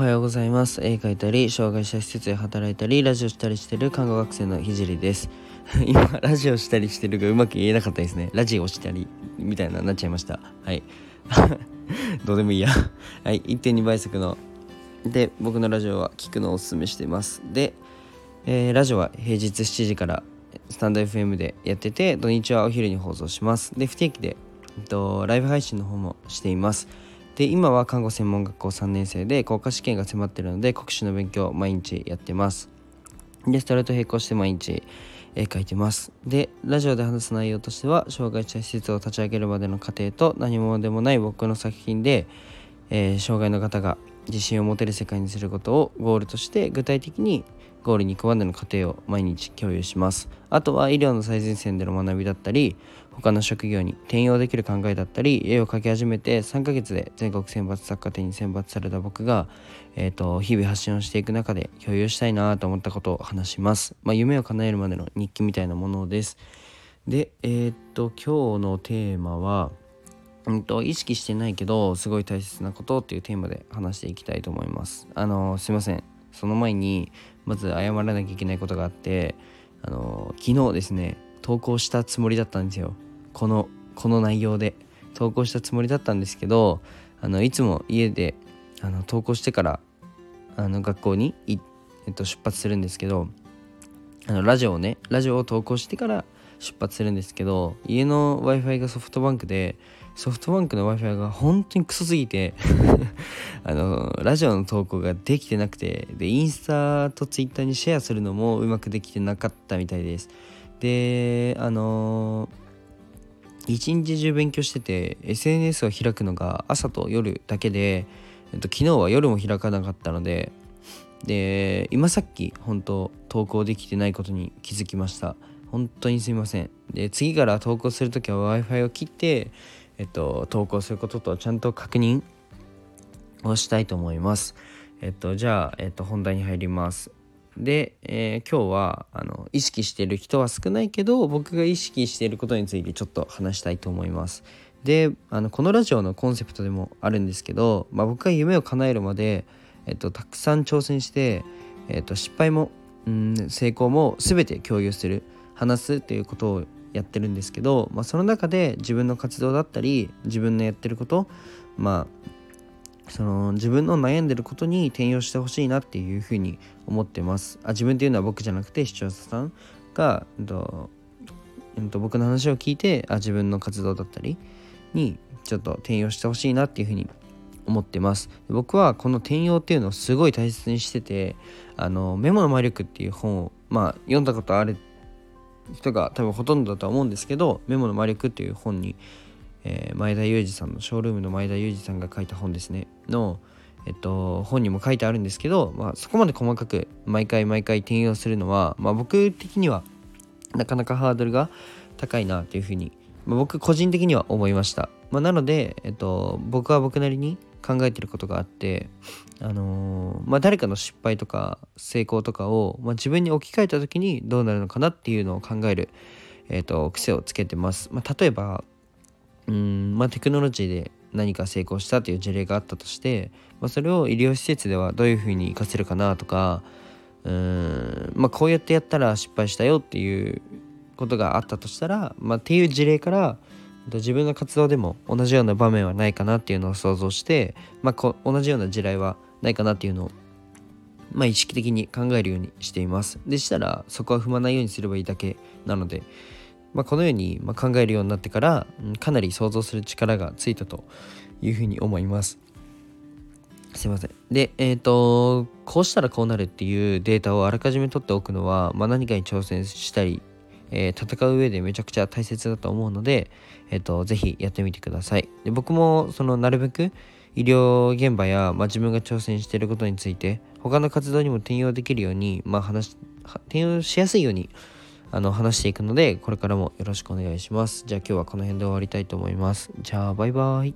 はようございます。絵描いたり障害者施設で働いたりラジオしたりしてる看護学生のひじりです。今ラジオしたりしてるがうまく言えなかったですね。ラジオしたりみたいななっちゃいました。はい。どうでもいいや。はい。1.2倍速の。で僕のラジオは聞くのをおすすめしてます。で、えー、ラジオは平日7時からスタンド FM でやってて土日はお昼に放送します。で不定期で、えっと、ライブ配信の方もしています。で今は看護専門学校3年生で国家試験が迫ってるので国試の勉強を毎日やってます。でそれと並行して毎日絵描いてます。でラジオで話す内容としては障害者施設を立ち上げるまでの過程と何者でもない僕の作品で、えー、障害の方が自信を持てる世界にすることをゴールとして具体的にゴールに行くまでの過程を毎日共有します。あとは医療の最前線での学びだったり他の職業に転用できる考えだったり絵を描き始めて3ヶ月で全国選抜作家展に選抜された僕が、えーと、日々発信をしていく中で共有したいなと思ったことを話します、まあ、夢を叶えるまでの日記みたいなものです。でえっ、と今日のテーマはうんと、意識してないけどすごい大切なことっていうテーマで話していきたいと思います。あのすいません。その前にまず謝らなきゃいけないことがあってあの昨日ですね投稿したつもりだったんですよ。このこの内容で投稿したつもりだったんですけどあのいつも家であの投稿してからあの学校にえっと、出発するんですけどあのラジオをねラジオを投稿してから出発するんですけど家の w i f i がソフトバンクでソフトバンクの Wi-Fi が本当にクソすぎて あの、ラジオの投稿ができてなくて、で、インスタとツイッターにシェアするのもうまくできてなかったみたいです。で、あの一日中勉強してて SNS を開くのが朝と夜だけで、えっと、昨日は夜も開かなかったのでで今さっき本当投稿できてないことに気づきました本当にすいませんで次から投稿するときは w i f i を切ってえっと、投稿することとちゃんと確認をしたいと思います。えっと、じゃあ、えっと、本題に入ります。で、えー、今日はあの意識してる人は少ないけど僕が意識していることについてちょっと話したいと思います。であのこのラジオのコンセプトでもあるんですけど、まあ、僕が夢を叶えるまで、えっと、たくさん挑戦して、えっと、失敗も、うん、成功も全て共有する話すっていうことをやってるんですけど、まあ、その中で自分の活動だったり自分のやってることまあその自分の悩んでることに転用してほしいなっていうふうに思ってます。あ自分っていうのは僕じゃなくて視聴者さんが、えっとえっと、僕の話を聞いてあ自分の活動だったりにちょっと転用してほしいなっていうふうに思ってます。僕はこの転用っていうのをすごい大切にしててあのメモの魔力っていう本をまあ読んだことある人が多分ほとんどだとは思うんですけど「メモの魔力」っていう本に、えー、前田裕二さんのショールームの前田裕二さんが書いた本ですねの、えっと、本にも書いてあるんですけど、まあ、そこまで細かく毎回毎回転用するのは、まあ、僕的にはなかなかハードルが高いなというふうに、まあ、僕個人的には思いました、まあ、なので、えっと、僕は僕なりに考えてることがあって、あのー、まあ、誰かの失敗とか成功とかを、まあ、自分に置き換えた時にどうなるのかなっていうのを考える、えーと、癖をつけてます。まあ、例えばうん、まあ、テクノロジーで何か成功したという事例があったとして、まあ、それを医療施設ではどういうふうに活かせるかなとかうん、まあ、こうやってやったら失敗したよっていうことがあったとしたら、まあ、っていう事例から自分の活動でも同じような場面はないかなっていうのを想像して、まあ、同じような地雷はないかなっていうのを、まあ、意識的に考えるようにしています。でしたらそこは踏まないようにすればいいだけなので、まあ、このように考えるようになってからかなり想像する力がついたというふうに思います。すいません。で、えっ、ー、と、こうしたらこうなるっていうデータをあらかじめ取っておくのは、まあ、何かに挑戦したりえー、戦う上でめちゃくちゃ大切だと思うので、えーと、ぜひやってみてください。で僕もそのなるべく医療現場や、まあ、自分が挑戦していることについて他の活動にも転用できるように、まあ、話転用しやすいようにあの話していくのでこれからもよろしくお願いします。じゃあ今日はこの辺で終わりたいと思います。じゃあバイバイ。